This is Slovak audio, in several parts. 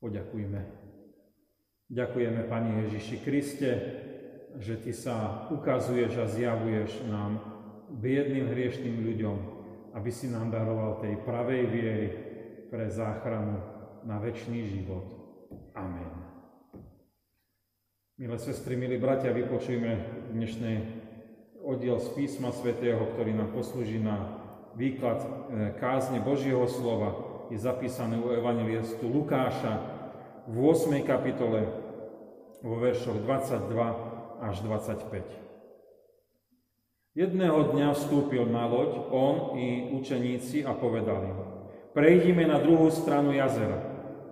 Poďakujme. Ďakujeme, Pani Ježiši Kriste, že Ty sa ukazuješ a zjavuješ nám, biedným hriešným ľuďom, aby si nám daroval tej pravej viery pre záchranu na väčší život. Amen. Milé sestry, milí bratia, vypočujme dnešný oddiel z písma svätého, ktorý nám poslúži na výklad e, kázne Božieho slova. Je zapísané u evangeliestu Lukáša v 8. kapitole vo veršoch 22 až 25. Jedného dňa vstúpil na loď, on i učeníci a povedali im, prejdime na druhú stranu jazera.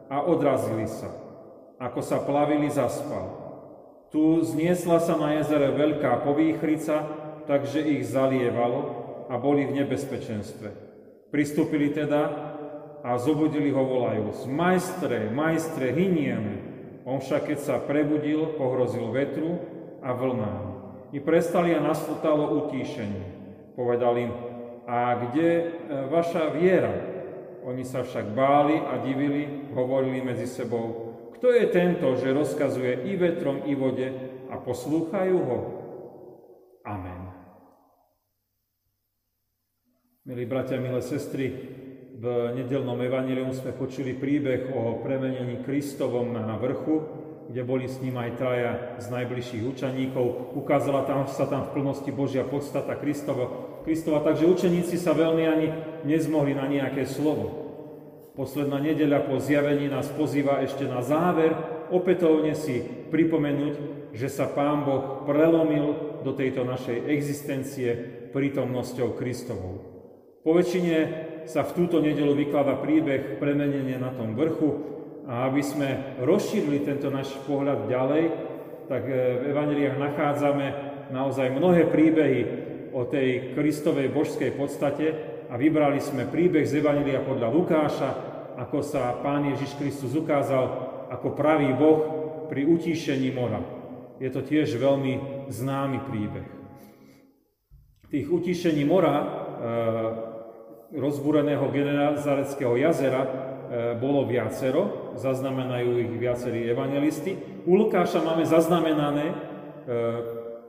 A odrazili sa. Ako sa plavili, zaspal. Tu zniesla sa na jezere veľká povýchrica, takže ich zalievalo a boli v nebezpečenstve. Pristúpili teda a zobudili ho volajúc, majstre, majstre, hynieme. On však, keď sa prebudil, pohrozil vetru a vlnám i prestali a nastalo utíšenie. Povedal im, a kde e, vaša viera? Oni sa však báli a divili, hovorili medzi sebou, kto je tento, že rozkazuje i vetrom, i vode a poslúchajú ho? Amen. Milí bratia, milé sestry, v nedelnom evanílium sme počuli príbeh o premenení Kristovom na vrchu, kde boli s ním aj traja z najbližších učeníkov. Ukázala tam, sa tam v plnosti Božia podstata Kristova, Kristova, takže učeníci sa veľmi ani nezmohli na nejaké slovo. Posledná nedeľa po zjavení nás pozýva ešte na záver opätovne si pripomenúť, že sa Pán Boh prelomil do tejto našej existencie prítomnosťou Kristovou. Po väčšine sa v túto nedelu vyklada príbeh premenenia na tom vrchu, a aby sme rozšírili tento náš pohľad ďalej, tak e, v Evangeliách nachádzame naozaj mnohé príbehy o tej Kristovej božskej podstate a vybrali sme príbeh z Evangelia podľa Lukáša, ako sa Pán Ježiš Kristus ukázal ako pravý Boh pri utíšení mora. Je to tiež veľmi známy príbeh. Tých utíšení mora, e, rozbúreného Genezareckého jazera, E, bolo viacero, zaznamenajú ich viacerí evangelisti. U Lukáša máme zaznamenané e,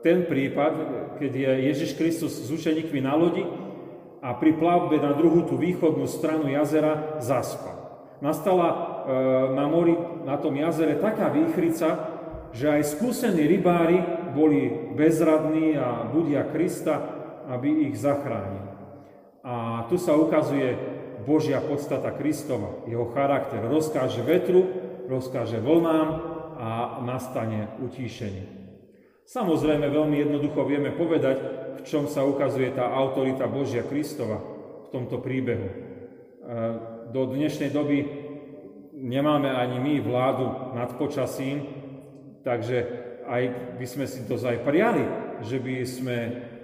ten prípad, keď je Ježiš Kristus s učeníkmi na lodi a pri plavbe na druhú tú východnú stranu jazera zaspal. Nastala e, na mori, na tom jazere taká výchrica, že aj skúsení rybári boli bezradní a budia Krista, aby ich zachránil. A tu sa ukazuje Božia podstata Kristova, jeho charakter. Rozkáže vetru, rozkáže vlnám a nastane utíšenie. Samozrejme, veľmi jednoducho vieme povedať, v čom sa ukazuje tá autorita Božia Kristova v tomto príbehu. E, do dnešnej doby nemáme ani my vládu nad počasím, takže aj by sme si to aj prijali, že by sme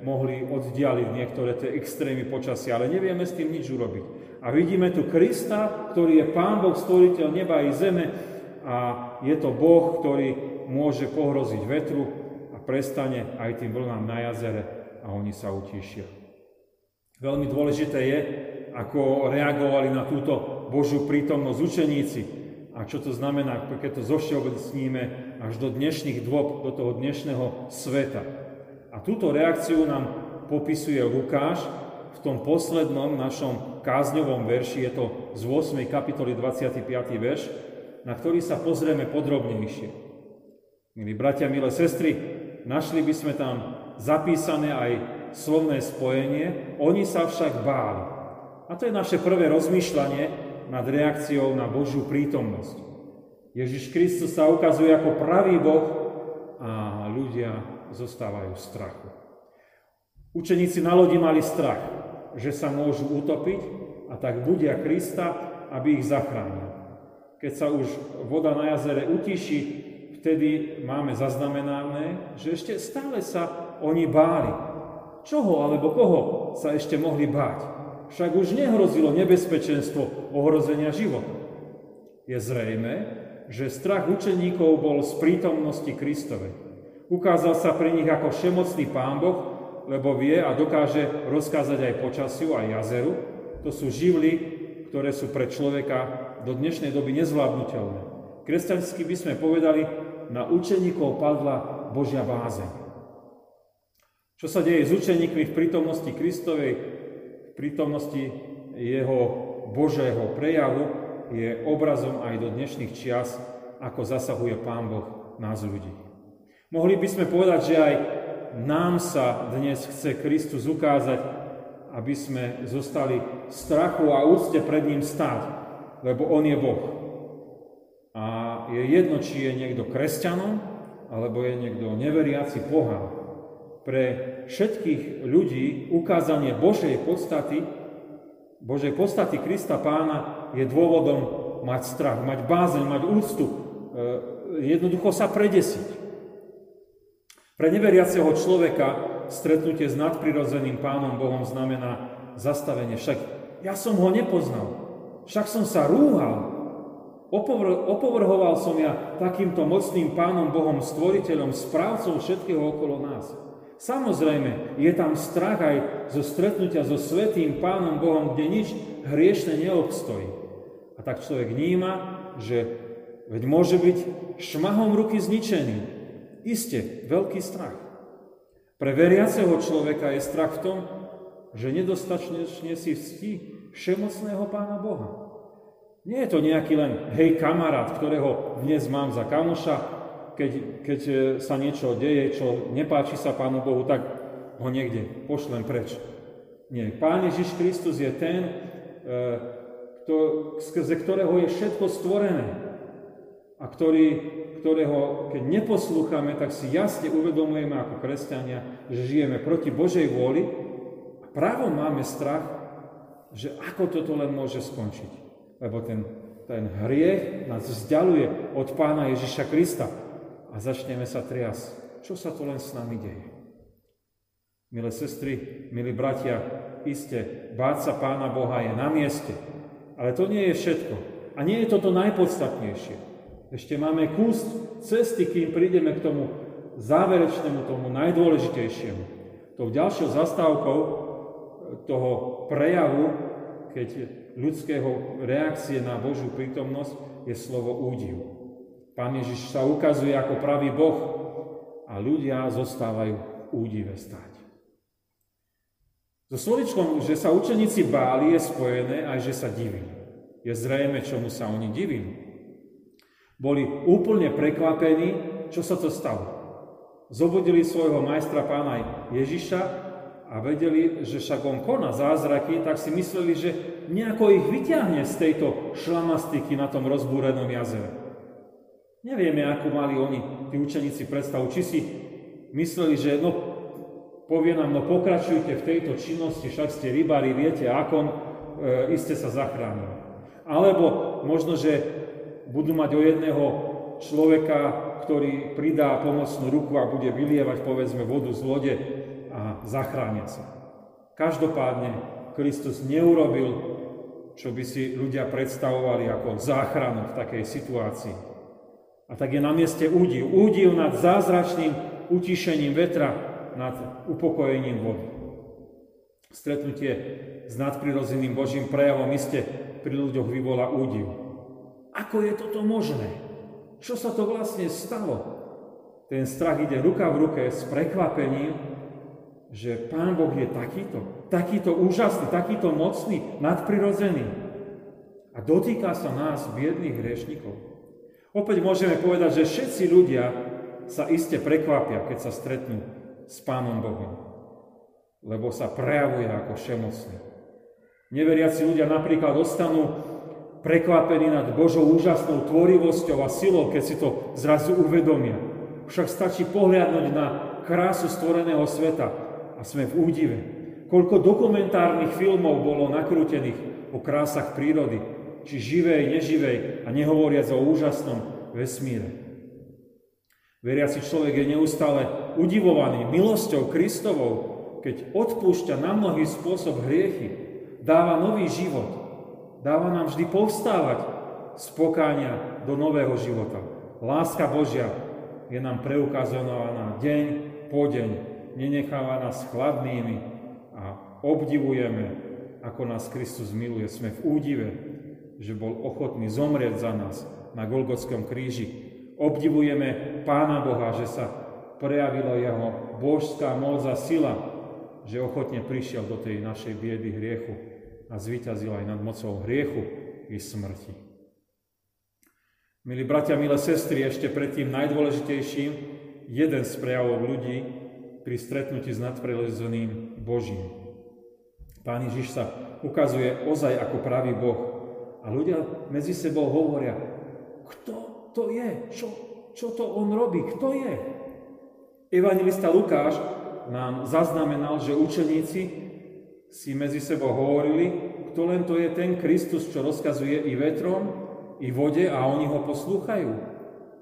mohli oddialiť niektoré tie extrémy počasia, ale nevieme s tým nič urobiť. A vidíme tu Krista, ktorý je Pán Boh, stvoriteľ neba i zeme a je to Boh, ktorý môže pohroziť vetru a prestane aj tým vlnám na jazere a oni sa utíšia. Veľmi dôležité je, ako reagovali na túto Božiu prítomnosť učeníci a čo to znamená, keď to zošeobecníme až do dnešných dôb, do toho dnešného sveta. A túto reakciu nám popisuje Lukáš v tom poslednom našom kázňovom verši, je to z 8. kapitoly 25. verš, na ktorý sa pozrieme podrobnejšie. Milí bratia, milé sestry, našli by sme tam zapísané aj slovné spojenie, oni sa však báli. A to je naše prvé rozmýšľanie nad reakciou na Božiu prítomnosť. Ježiš Kristus sa ukazuje ako pravý Boh a ľudia zostávajú v strachu. Učeníci na lodi mali strach že sa môžu utopiť a tak budia Krista, aby ich zachránil. Keď sa už voda na jazere utiší, vtedy máme zaznamenané, že ešte stále sa oni báli. Čoho alebo koho sa ešte mohli báť? Však už nehrozilo nebezpečenstvo ohrozenia života. Je zrejme, že strach učeníkov bol z prítomnosti Kristovej. Ukázal sa pre nich ako všemocný Pán Boh, lebo vie a dokáže rozkázať aj počasiu, aj jazeru. To sú živly, ktoré sú pre človeka do dnešnej doby nezvládnutelné. Kresťansky by sme povedali, na učeníkov padla Božia bázeň. Čo sa deje s učeníkmi v prítomnosti Kristovej, v prítomnosti jeho Božého prejavu, je obrazom aj do dnešných čias, ako zasahuje Pán Boh nás ľudí. Mohli by sme povedať, že aj nám sa dnes chce Kristus ukázať, aby sme zostali strachu a úcte pred ním stáť, lebo On je Boh. A je jedno, či je niekto kresťanom, alebo je niekto neveriaci pohan. Pre všetkých ľudí ukázanie Božej podstaty, Božej podstaty Krista Pána je dôvodom mať strach, mať bázeň, mať úctu, e, jednoducho sa predesiť. Pre neveriaceho človeka stretnutie s nadprirodzeným Pánom Bohom znamená zastavenie. Však ja som ho nepoznal, však som sa rúhal, Opovr- opovrhoval som ja takýmto mocným pánom Bohom, stvoriteľom, správcom všetkého okolo nás. Samozrejme, je tam strach aj zo stretnutia so svetým pánom Bohom, kde nič hriešne neobstojí. A tak človek vníma, že veď môže byť šmahom ruky zničený. Isté, veľký strach. Pre veriaceho človeka je strach v tom, že nedostačne si vstí všemocného pána Boha. Nie je to nejaký len hej kamarát, ktorého dnes mám za kamoša, keď, keď e, sa niečo deje, čo nepáči sa Pánu Bohu, tak ho niekde pošlem preč. Nie, Pán Ježiš Kristus je ten, e, kto, skrze ktorého je všetko stvorené a ktorý, ktorého, keď neposlúchame, tak si jasne uvedomujeme ako kresťania, že žijeme proti Božej vôli a právom máme strach, že ako toto len môže skončiť lebo ten, ten hriech nás vzdialuje od Pána Ježiša Krista a začneme sa triasť. Čo sa to len s nami deje? Milé sestry, milí bratia, iste, báť sa Pána Boha je na mieste, ale to nie je všetko. A nie je toto najpodstatnejšie. Ešte máme kus cesty, kým prídeme k tomu záverečnému, tomu najdôležitejšiemu. Tou ďalšou zastávkou toho prejavu, keď ľudského reakcie na Božiu prítomnosť je slovo údiv. Pán Ježiš sa ukazuje ako pravý Boh a ľudia zostávajú údive stáť. So slovičkom, že sa učeníci báli, je spojené aj, že sa divili. Je zrejme, čomu sa oni divili. Boli úplne prekvapení, čo sa to stalo. Zobudili svojho majstra pána Ježiša a vedeli, že však on koná zázraky, tak si mysleli, že nejako ich vyťahne z tejto šlamastiky na tom rozbúrenom jazere. Nevieme, ako mali oni, tí učeníci, predstavu. Či si mysleli, že no, povie nám, no pokračujte v tejto činnosti, však ste rybári, viete, ako e, iste sa zachránili. Alebo možno, že budú mať o jedného človeka, ktorý pridá pomocnú ruku a bude vylievať, povedzme, vodu z lode, a zachránia sa. Každopádne Kristus neurobil, čo by si ľudia predstavovali ako záchranu v takej situácii. A tak je na mieste údiv. Údiv nad zázračným utišením vetra, nad upokojením vody. Stretnutie s nadprirodzeným Božím prejavom iste pri ľuďoch vyvolá údiv. Ako je toto možné? Čo sa to vlastne stalo? Ten strach ide ruka v ruke s prekvapením, že Pán Boh je takýto, takýto úžasný, takýto mocný, nadprirodzený. A dotýka sa nás, biedných hriešnikov. Opäť môžeme povedať, že všetci ľudia sa iste prekvapia, keď sa stretnú s Pánom Bohom, lebo sa prejavuje ako všemocný. Neveriaci ľudia napríklad ostanú prekvapení nad Božou úžasnou tvorivosťou a silou, keď si to zrazu uvedomia. Však stačí pohľadnúť na krásu stvoreného sveta, a sme v údive. Koľko dokumentárnych filmov bolo nakrútených o krásach prírody, či živej, neživej a nehovoriac o úžasnom vesmíre. Veriaci človek je neustále udivovaný milosťou Kristovou, keď odpúšťa na mnohý spôsob hriechy, dáva nový život, dáva nám vždy povstávať z pokánia do nového života. Láska Božia je nám preukazovaná deň po deň nenecháva nás chladnými a obdivujeme, ako nás Kristus miluje. Sme v údive, že bol ochotný zomrieť za nás, na Golgotskom kríži. Obdivujeme Pána Boha, že sa prejavila jeho božská moc a sila, že ochotne prišiel do tej našej biedy hriechu a zvíťazil aj nad mocou hriechu i smrti. Milí bratia, milé sestry, ešte pred tým najdôležitejším, jeden z prejavov ľudí pri stretnutí s nadprirodzeným Božím. Pán Ježiš sa ukazuje ozaj ako pravý Boh. A ľudia medzi sebou hovoria, kto to je? Čo, čo to on robí? Kto je? Evangelista Lukáš nám zaznamenal, že učeníci si medzi sebou hovorili, kto len to je ten Kristus, čo rozkazuje i vetrom, i vode a oni ho poslúchajú.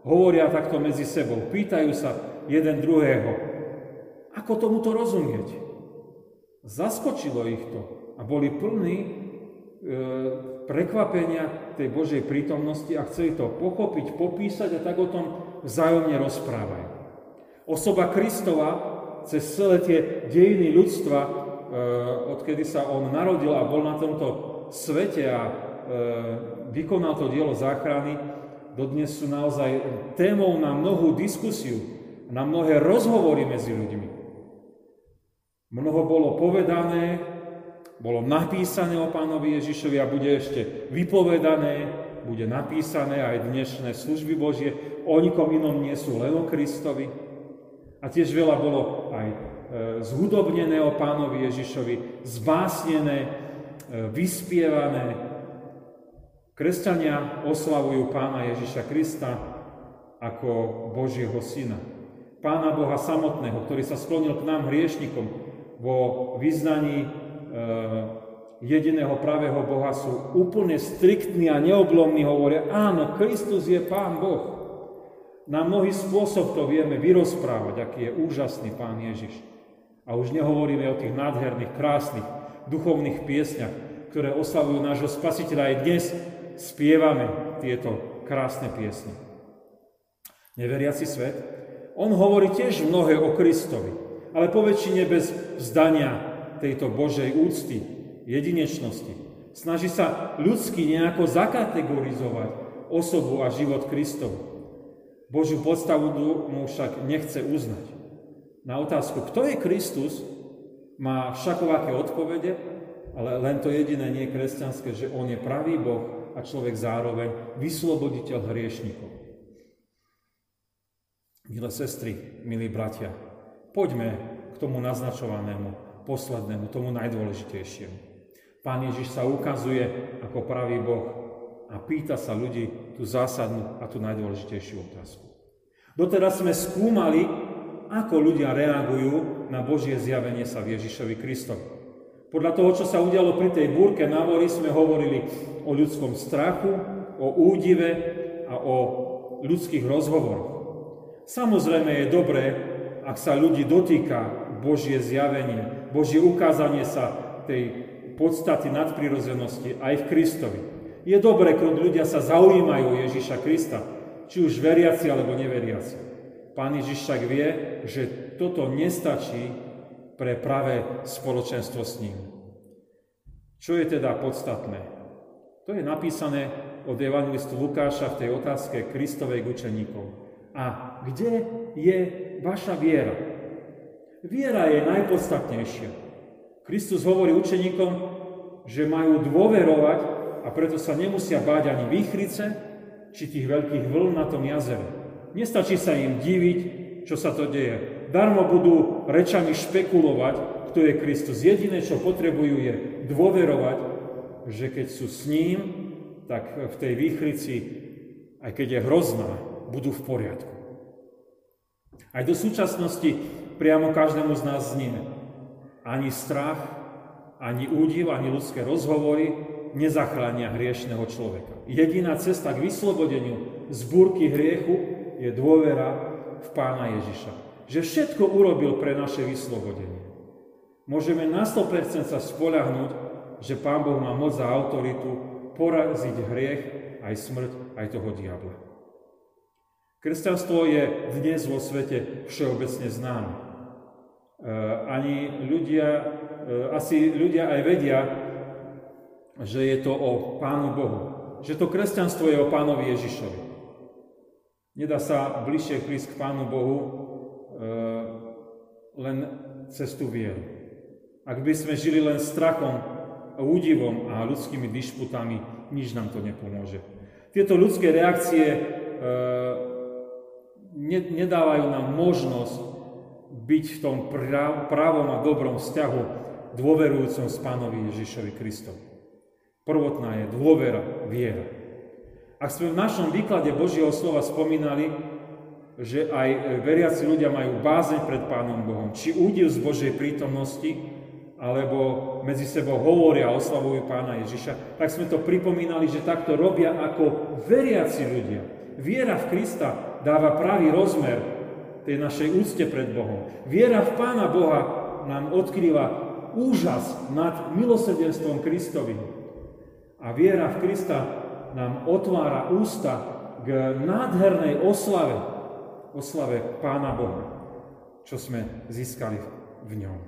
Hovoria takto medzi sebou, pýtajú sa jeden druhého, ako tomuto rozumieť. Zaskočilo ich to a boli plní e, prekvapenia tej Božej prítomnosti a chceli to pochopiť, popísať a tak o tom vzájomne rozprávajú. Osoba Kristova cez celé tie dejiny ľudstva, odkedy sa on narodil a bol na tomto svete a e, vykonal to dielo záchrany, dodnes sú naozaj témou na mnohú diskusiu, na mnohé rozhovory medzi ľuďmi. Mnoho bolo povedané, bolo napísané o pánovi Ježišovi a bude ešte vypovedané, bude napísané aj dnešné služby Božie, o nikom inom nie sú len o Kristovi. A tiež veľa bolo aj zhudobnené o pánovi Ježišovi, zbásnené, e, vyspievané, Kresťania oslavujú pána Ježiša Krista ako Božieho syna. Pána Boha samotného, ktorý sa sklonil k nám hriešnikom vo vyznaní e, jediného pravého Boha sú úplne striktní a neoblomní, hovoria, áno, Kristus je Pán Boh. Na mnohý spôsob to vieme vyrozprávať, aký je úžasný Pán Ježiš. A už nehovoríme o tých nádherných, krásnych, duchovných piesňach, ktoré oslavujú nášho spasiteľa aj dnes, spievame tieto krásne piesne. Neveriaci svet, on hovorí tiež mnohé o Kristovi, ale po väčšine bez vzdania tejto Božej úcty, jedinečnosti. Snaží sa ľudsky nejako zakategorizovať osobu a život Kristovu. Božiu podstavu mu však nechce uznať. Na otázku, kto je Kristus, má všakovaké odpovede, ale len to jediné nie je kresťanské, že on je pravý Boh, a človek zároveň vysloboditeľ hriešnikov. Milé sestry, milí bratia, poďme k tomu naznačovanému, poslednému, tomu najdôležitejšiemu. Pán Ježiš sa ukazuje ako pravý Boh a pýta sa ľudí tú zásadnú a tú najdôležitejšiu otázku. Doteraz sme skúmali, ako ľudia reagujú na Božie zjavenie sa v Ježišovi Kristovi. Podľa toho, čo sa udialo pri tej búrke na mori, sme hovorili o ľudskom strachu, o údive a o ľudských rozhovoroch. Samozrejme je dobré, ak sa ľudí dotýka Božie zjavenie, Božie ukázanie sa tej podstaty nadprirozenosti aj v Kristovi. Je dobré, keď ľudia sa zaujímajú Ježiša Krista, či už veriaci alebo neveriaci. Pán Ježiš však vie, že toto nestačí pre pravé spoločenstvo s ním. Čo je teda podstatné? To je napísané od evangelistu Lukáša v tej otázke Kristovej k učeníkov. A kde je vaša viera? Viera je najpodstatnejšia. Kristus hovorí učeníkom, že majú dôverovať a preto sa nemusia báť ani výchrice, či tých veľkých vln na tom jazere. Nestačí sa im diviť, čo sa to deje darmo budú rečami špekulovať, kto je Kristus. Jediné, čo potrebujú, je dôverovať, že keď sú s ním, tak v tej výchrici, aj keď je hrozná, budú v poriadku. Aj do súčasnosti priamo každému z nás znie. Ani strach, ani údiv, ani ľudské rozhovory nezachránia hriešného človeka. Jediná cesta k vyslobodeniu z búrky hriechu je dôvera v Pána Ježiša že všetko urobil pre naše vyslobodenie. Môžeme na 100% sa spoľahnúť, že Pán Boh má moc a autoritu poraziť hriech, aj smrť, aj toho diabla. Kresťanstvo je dnes vo svete všeobecne známe. E, ani ľudia, e, asi ľudia aj vedia, že je to o Pánu Bohu. že to kresťanstvo je o pánovi Ježišovi. Nedá sa bližšie prísť k Pánu Bohu e, len cez tú vieru. Ak by sme žili len strachom, údivom a ľudskými dišputami, nič nám to nepomôže. Tieto ľudské reakcie e, ne, nedávajú nám možnosť byť v tom pravom a dobrom vzťahu dôverujúcom s Pánovi Ježišovi Kristovi. Prvotná je dôvera, viera. Ak sme v našom výklade Božieho slova spomínali, že aj veriaci ľudia majú bázeň pred Pánom Bohom, či údiv z Božej prítomnosti, alebo medzi sebou hovoria a oslavujú Pána Ježiša, tak sme to pripomínali, že takto robia ako veriaci ľudia. Viera v Krista dáva pravý rozmer tej našej úcte pred Bohom. Viera v Pána Boha nám odkrýva úžas nad milosrdenstvom Kristovým. A viera v Krista nám otvára ústa k nádhernej oslave, oslave Pána Boha, čo sme získali v ňom.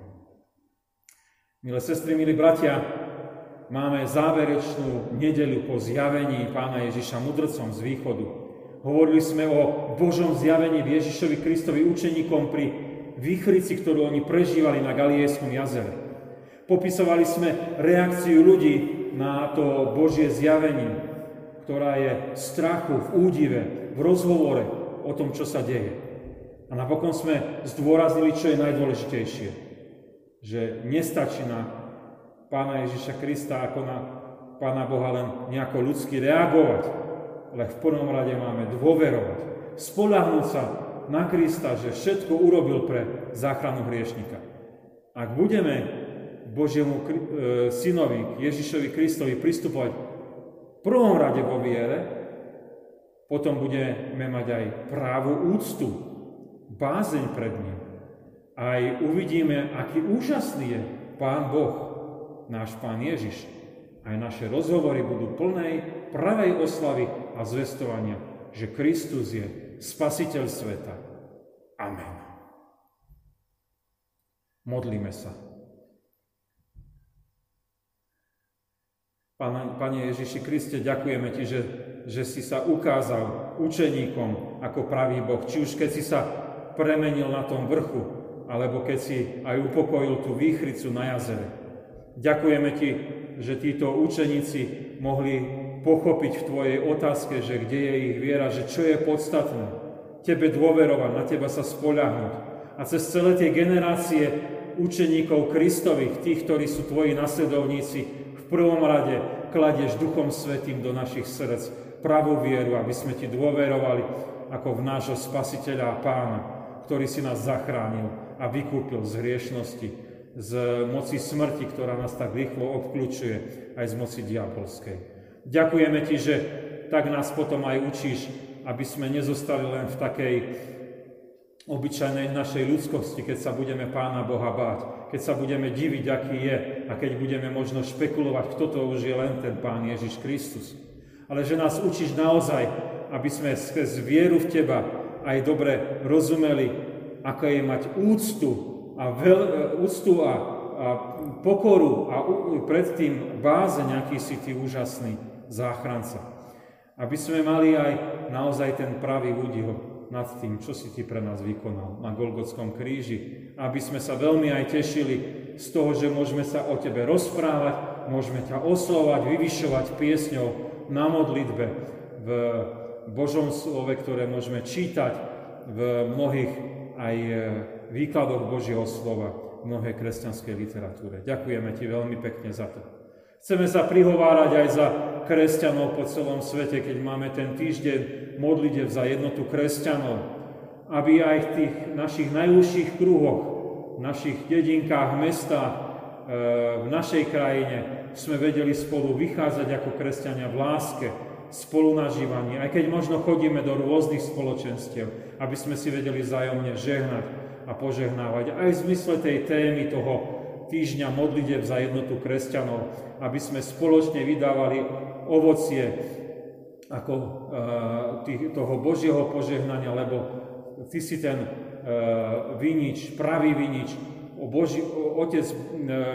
Milé sestry, milí bratia, máme záverečnú nedeľu po zjavení Pána Ježiša mudrcom z východu. Hovorili sme o Božom zjavení v Ježišovi Kristovi učeníkom pri výchrici, ktorú oni prežívali na Galiejskom jazere. Popisovali sme reakciu ľudí na to Božie zjavenie, ktorá je v strachu, v údive, v rozhovore o tom, čo sa deje. A napokon sme zdôraznili, čo je najdôležitejšie. Že nestačí na Pána Ježiša Krista ako na Pána Boha len nejako ľudsky reagovať, ale v prvom rade máme dôverovať, spolahnúť sa na Krista, že všetko urobil pre záchranu hriešnika. Ak budeme Božiemu e, synovi, Ježišovi Kristovi pristupovať prvom rade vo viere, potom budeme mať aj právu úctu, bázeň pred ním. Aj uvidíme, aký úžasný je Pán Boh, náš Pán Ježiš. Aj naše rozhovory budú plnej pravej oslavy a zvestovania, že Kristus je Spasiteľ sveta. Amen. Modlíme sa. Pane, Pane Ježiši Kriste, ďakujeme Ti, že, že si sa ukázal učeníkom ako pravý Boh. Či už keď si sa premenil na tom vrchu, alebo keď si aj upokojil tú výchricu na jazere. Ďakujeme Ti, že títo učeníci mohli pochopiť v Tvojej otázke, že kde je ich viera, že čo je podstatné. Tebe dôverovať, na Teba sa spoľahnúť. A cez celé tie generácie učeníkov Kristových, tých, ktorí sú Tvoji nasledovníci, prvom rade kladieš Duchom Svetým do našich srdc pravú vieru, aby sme Ti dôverovali ako v nášho Spasiteľa a Pána, ktorý si nás zachránil a vykúpil z hriešnosti, z moci smrti, ktorá nás tak rýchlo obklúčuje, aj z moci diabolskej. Ďakujeme Ti, že tak nás potom aj učíš, aby sme nezostali len v takej obyčajnej našej ľudskosti, keď sa budeme Pána Boha báť, keď sa budeme diviť, aký je a keď budeme možno špekulovať, kto to už je len ten Pán Ježiš Kristus. Ale že nás učíš naozaj, aby sme skrz vieru v Teba aj dobre rozumeli, ako je mať úctu a, veľ, úctu a, a pokoru a predtým báze nejaký si Ty úžasný záchranca. Aby sme mali aj naozaj ten pravý údiv nad tým, čo si Ty pre nás vykonal na Golgotskom kríži. Aby sme sa veľmi aj tešili z toho, že môžeme sa o Tebe rozprávať, môžeme ťa oslovať, vyvyšovať piesňou na modlitbe, v Božom slove, ktoré môžeme čítať v mnohých aj e, výkladoch Božieho slova, v mnohej kresťanskej literatúre. Ďakujeme Ti veľmi pekne za to. Chceme sa prihovárať aj za kresťanov po celom svete, keď máme ten týždeň modlitev za jednotu kresťanov, aby aj v tých našich najúžších kruhoch, v našich dedinkách, mestách, e, v našej krajine sme vedeli spolu vychádzať ako kresťania v láske, spolunažívaní, aj keď možno chodíme do rôznych spoločenstiev, aby sme si vedeli vzájomne žehnať a požehnávať. Aj v zmysle tej témy toho týždňa modlitev za jednotu kresťanov, aby sme spoločne vydávali ovocie ako tých, toho Božieho požehnania, lebo ty si ten uh, vinič, pravý vinič, Boží, Otec uh,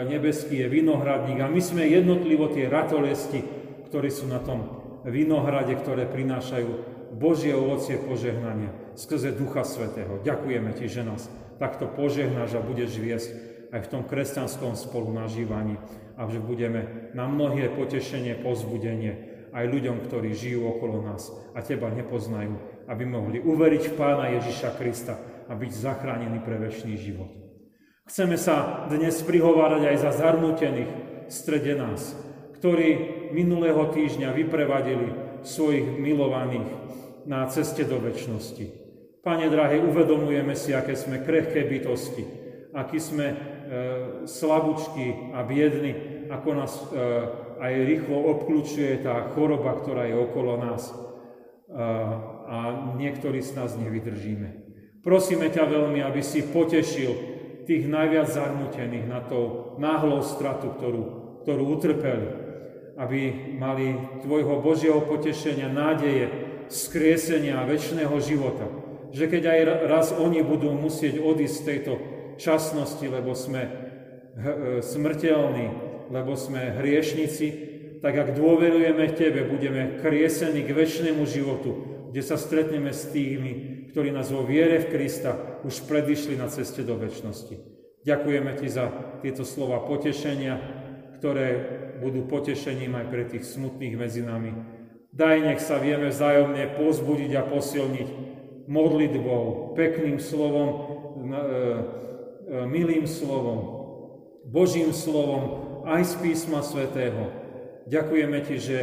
nebeský je vinohradník a my sme jednotlivo tie ratolesti, ktorí sú na tom vinohrade, ktoré prinášajú Božie ovocie požehnania skrze Ducha Svetého. Ďakujeme Ti, že nás takto požehnáš a budeš viesť aj v tom kresťanskom spolunažívaní a že budeme na mnohé potešenie, pozbudenie aj ľuďom, ktorí žijú okolo nás a Teba nepoznajú, aby mohli uveriť v Pána Ježiša Krista a byť zachránení pre väčší život. Chceme sa dnes prihovárať aj za zarnútených v strede nás, ktorí minulého týždňa vyprevadili svojich milovaných na ceste do väčšnosti. Pane drahé, uvedomujeme si, aké sme krehké bytosti, akí sme e, slabúčky a biedni, ako nás e, aj rýchlo obklúčuje tá choroba, ktorá je okolo nás. A, a niektorí z nás nevydržíme. Prosíme ťa veľmi, aby si potešil tých najviac zarmutených na tou náhlou stratu, ktorú, ktorú utrpeli. Aby mali Tvojho Božieho potešenia, nádeje, skriesenia a väčšného života. Že keď aj raz oni budú musieť odísť z tejto časnosti, lebo sme e, smrteľní, lebo sme hriešnici, tak ak dôverujeme Tebe, budeme kriesení k väčšnému životu, kde sa stretneme s tými, ktorí nás vo viere v Krista už predišli na ceste do väčšnosti. Ďakujeme Ti za tieto slova potešenia, ktoré budú potešením aj pre tých smutných medzi nami. Daj, nech sa vieme vzájomne pozbudiť a posilniť modlitbou, pekným slovom, e, milým slovom, Božím slovom, aj z písma svätého. Ďakujeme Ti, že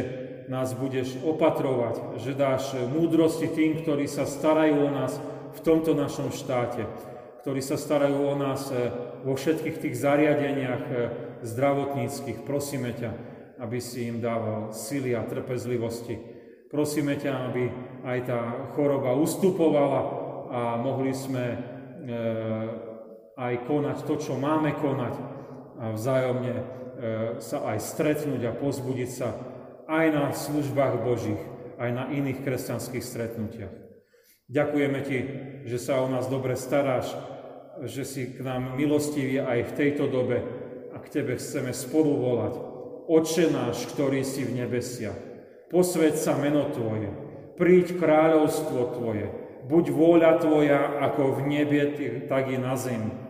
nás budeš opatrovať, že dáš múdrosti tým, ktorí sa starajú o nás v tomto našom štáte, ktorí sa starajú o nás eh, vo všetkých tých zariadeniach eh, zdravotníckých. Prosíme ťa, aby si im dával sily a trpezlivosti. Prosíme ťa, aby aj tá choroba ustupovala a mohli sme aj konať to, čo máme konať a vzájomne E, sa aj stretnúť a pozbudiť sa aj na službách Božích, aj na iných kresťanských stretnutiach. Ďakujeme Ti, že sa o nás dobre staráš, že si k nám milostivý aj v tejto dobe a k Tebe chceme spolu volať. Oče náš, ktorý si v nebesiach, posved sa meno Tvoje, príď kráľovstvo Tvoje, buď vôľa Tvoja ako v nebie, tak i na zemi.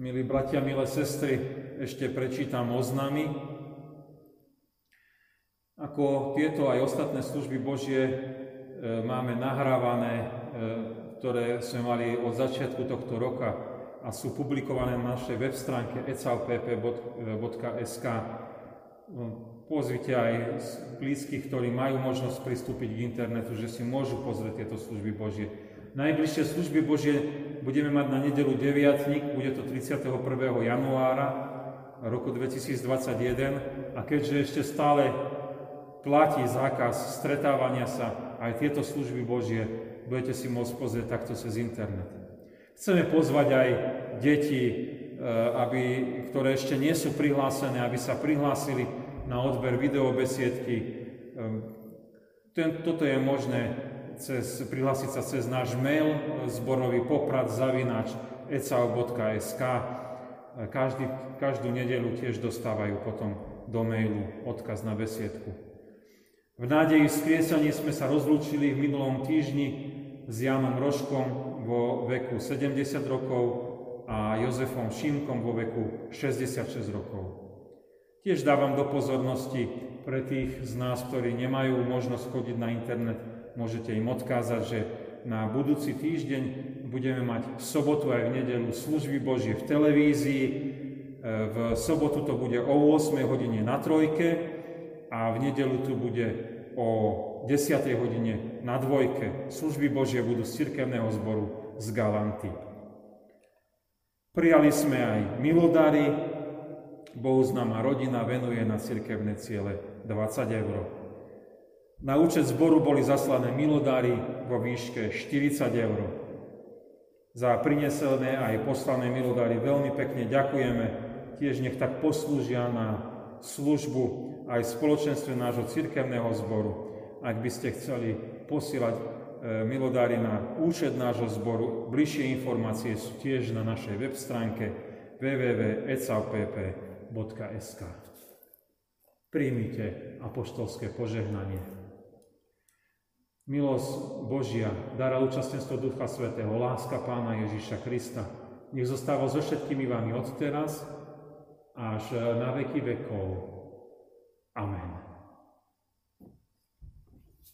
Milí bratia, milé sestry, ešte prečítam oznamy. Ako tieto aj ostatné služby Božie e, máme nahrávané, e, ktoré sme mali od začiatku tohto roka a sú publikované na našej web stránke ecalpp.sk. Pozvite aj blízkych, ktorí majú možnosť pristúpiť k internetu, že si môžu pozrieť tieto služby Božie Najbližšie služby Božie budeme mať na nedelu 9. bude to 31. januára roku 2021 a keďže ešte stále platí zákaz stretávania sa, aj tieto služby Božie budete si môcť pozrieť takto cez internet. Chceme pozvať aj deti, e, aby, ktoré ešte nie sú prihlásené, aby sa prihlásili na odber videobesiedky. E, toto je možné cez, prihlásiť sa cez náš mail zborový poprad zavinač ecao.sk. Každý, každú nedelu tiež dostávajú potom do mailu odkaz na besiedku. V nádeji skriesaní sme sa rozlúčili v minulom týždni s Jánom Rožkom vo veku 70 rokov a Jozefom Šimkom vo veku 66 rokov. Tiež dávam do pozornosti pre tých z nás, ktorí nemajú možnosť chodiť na internet, môžete im odkázať, že na budúci týždeň budeme mať v sobotu aj v nedelu služby Božie v televízii. E, v sobotu to bude o 8 hodine na trojke a v nedelu tu bude o 10 hodine na dvojke. Služby Božie budú z cirkevného zboru z Galanty. Prijali sme aj milodary Bohuznáma rodina venuje na cirkevné ciele 20 eur. Na účet zboru boli zaslané milodári vo výške 40 eur. Za prinesené aj poslané milodári veľmi pekne ďakujeme. Tiež nech tak poslúžia na službu aj spoločenstve nášho cirkevného zboru. Ak by ste chceli posielať e, milodári na účet nášho zboru, bližšie informácie sú tiež na našej web stránke www.ecavpp.sk Príjmite apoštolské požehnanie. Milosť Božia, dara účastenstvo Ducha Svetého, láska Pána Ježíša Krista, nech zostáva so všetkými vami od teraz až na veky vekov. Amen.